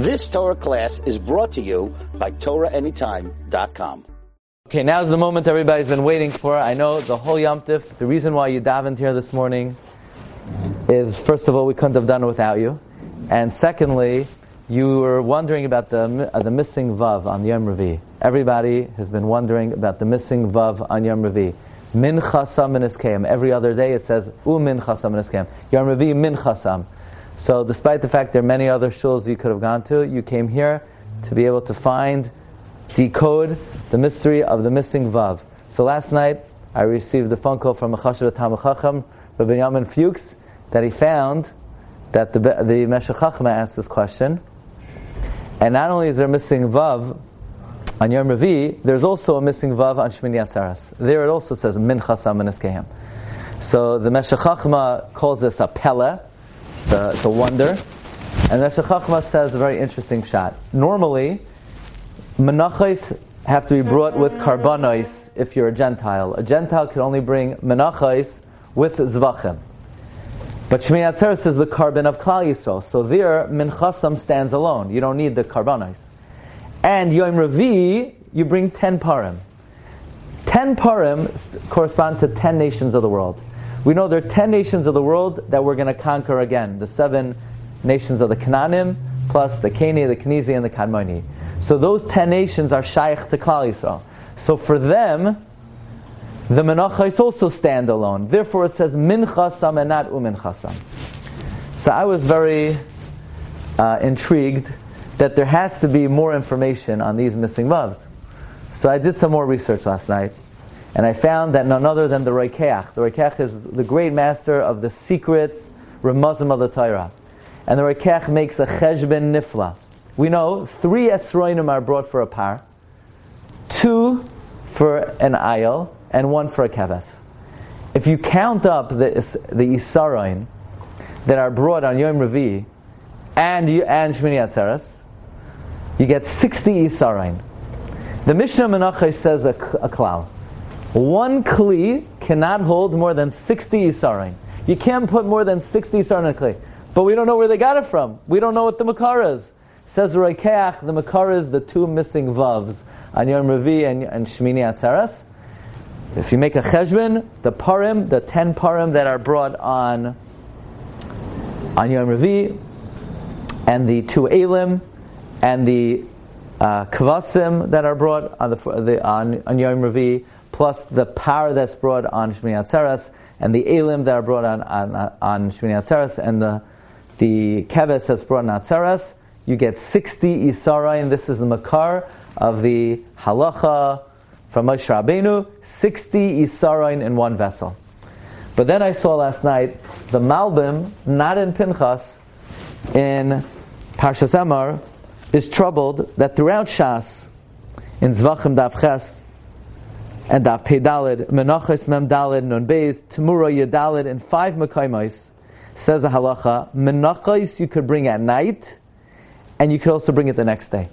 This Torah class is brought to you by TorahAnytime.com. Okay, now's the moment everybody's been waiting for. I know the whole Yom Tif, the reason why you davened here this morning is, first of all, we couldn't have done it without you. And secondly, you were wondering about the, uh, the missing Vav on Yom Revi. Everybody has been wondering about the missing Vav on Yom Revi. Min chasam min Every other day it says, U min chasam min Yom Revi min chasam. So despite the fact there are many other shuls you could have gone to, you came here to be able to find, decode the mystery of the missing Vav. So last night, I received a phone call from a Chashav Tamachacham, Rabbi Yamin Fuchs, that he found that the, the Meshech Chochma asked this question. And not only is there missing Vav on Yom Ravi, there's also a missing Vav on Shmini Atzeres. There it also says Min Chasam Min So the Meshech Chochma calls this a Pele, it's a, it's a wonder. And Meshech Chochma says a very interesting shot. Normally, menachos have to be brought with karbanos if you're a Gentile. A Gentile can only bring menachos with zvachim. But Shmini Atzeres is the korban of Klal Yisrael. So there, Minchasam stands alone. You don't need the karbanos. And Yom Revi, you bring ten parim. Ten parim correspond to ten nations of the world. We know there are ten nations of the world that we're going to conquer again. The seven nations of the Canaanim, plus the Cani, the Kenizi, and the Kadmoni. So those ten nations are Shaykh to Klal Yisrael. So for them, the Menachos also stand alone. Therefore it says Min Chasam and not Umin Chasam. So I was very uh, intrigued that there has to be more information on these missing vavs. So I did some more research last night, and I found that none other than the Roikeach. The Roikeach is the great master of the secrets, Ramazim of the Torah. And the Roikeach makes a Cheshbon Nifla. We know three Esroinim are brought for a par, two for an ayel, and one for a keves. If you count up the, the Isaroin that are brought on Yom Revi and, and Shmini Atzeres, you get 60 Isaroin. The Mishnah Menachos says a, a klal. One kli cannot hold more than 60 Isaroin. You can't put more than 60 Isaroin in kli. But we don't know where they got it from. We don't know what the Makar is. Says Roikeach, the Makar is the two missing Vavs on Yom Revi and, and Shmini Atzeres. If you make a cheshbon, the parim, the ten parim that are brought on on Yom Revi, and the two elim, and the uh, kvasim that are brought on the, the on, on Yom Revi, plus the power that's brought on Shmini Atzeres, and the elim that are brought on on, on Shmini Atzeres, and the the keves that's brought on Atzeres, you get 60 Isara, and this is the makar of the halacha from Moshe Rabbeinu, 60 Isarain in one vessel. But then I saw last night the Malbim, not in Pinchas, in Parshas Emor, is troubled that throughout Shas, in Zvachim Dav And Dav Pedalid, Menachos Mem Dalid, Nun Beis, Temura Yadalid, in five Mekaimais, says a halacha, Menachos you could bring at night, and you could also bring it the next day.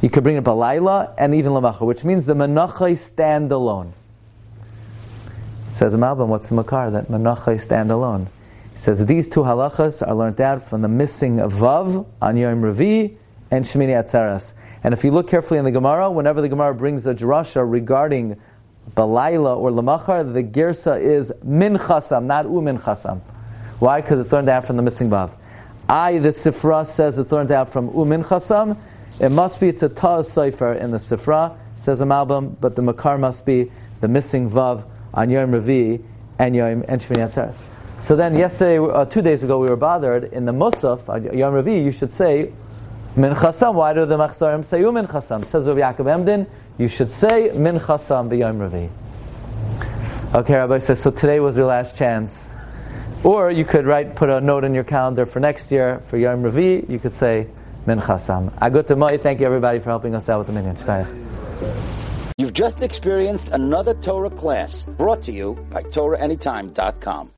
You could bring it balayla and even lamacha, which means the menachai stand alone. Says a Malbim, what's the makar that menachai stand alone? He says these two halachas are learned out from the missing of vav on Yom Revi and Shemini Atzeres. And if you look carefully in the Gemara, whenever the Gemara brings a drasha regarding balayla or lamachar, the girsa is min chasam, not u min chasam. Why? Because it's learned out from the missing vav. I, the Sifra, says it's learned out from u min chasam, it must be it's a ta'as cipher in the Sifra, says a Malbim, but the Makar must be the missing Vav on Yom Revi and Yom and Atzeres. So then yesterday, uh, two days ago, we were bothered in the Musaf, on Yom Revi, you should say, Min Chasam, why do the Machsarim say Min Chasam? Says Rabbi Yaakov Emden, you should say Min Chasam Yom Revi. Okay, Rabbi says, so today was your last chance. Or you could write, put a note in your calendar for next year, for Yom Revi, you could say, min chasam. Agut thank you everybody for helping us out with the minyan. You've just experienced another Torah class brought to you by TorahAnytime.com.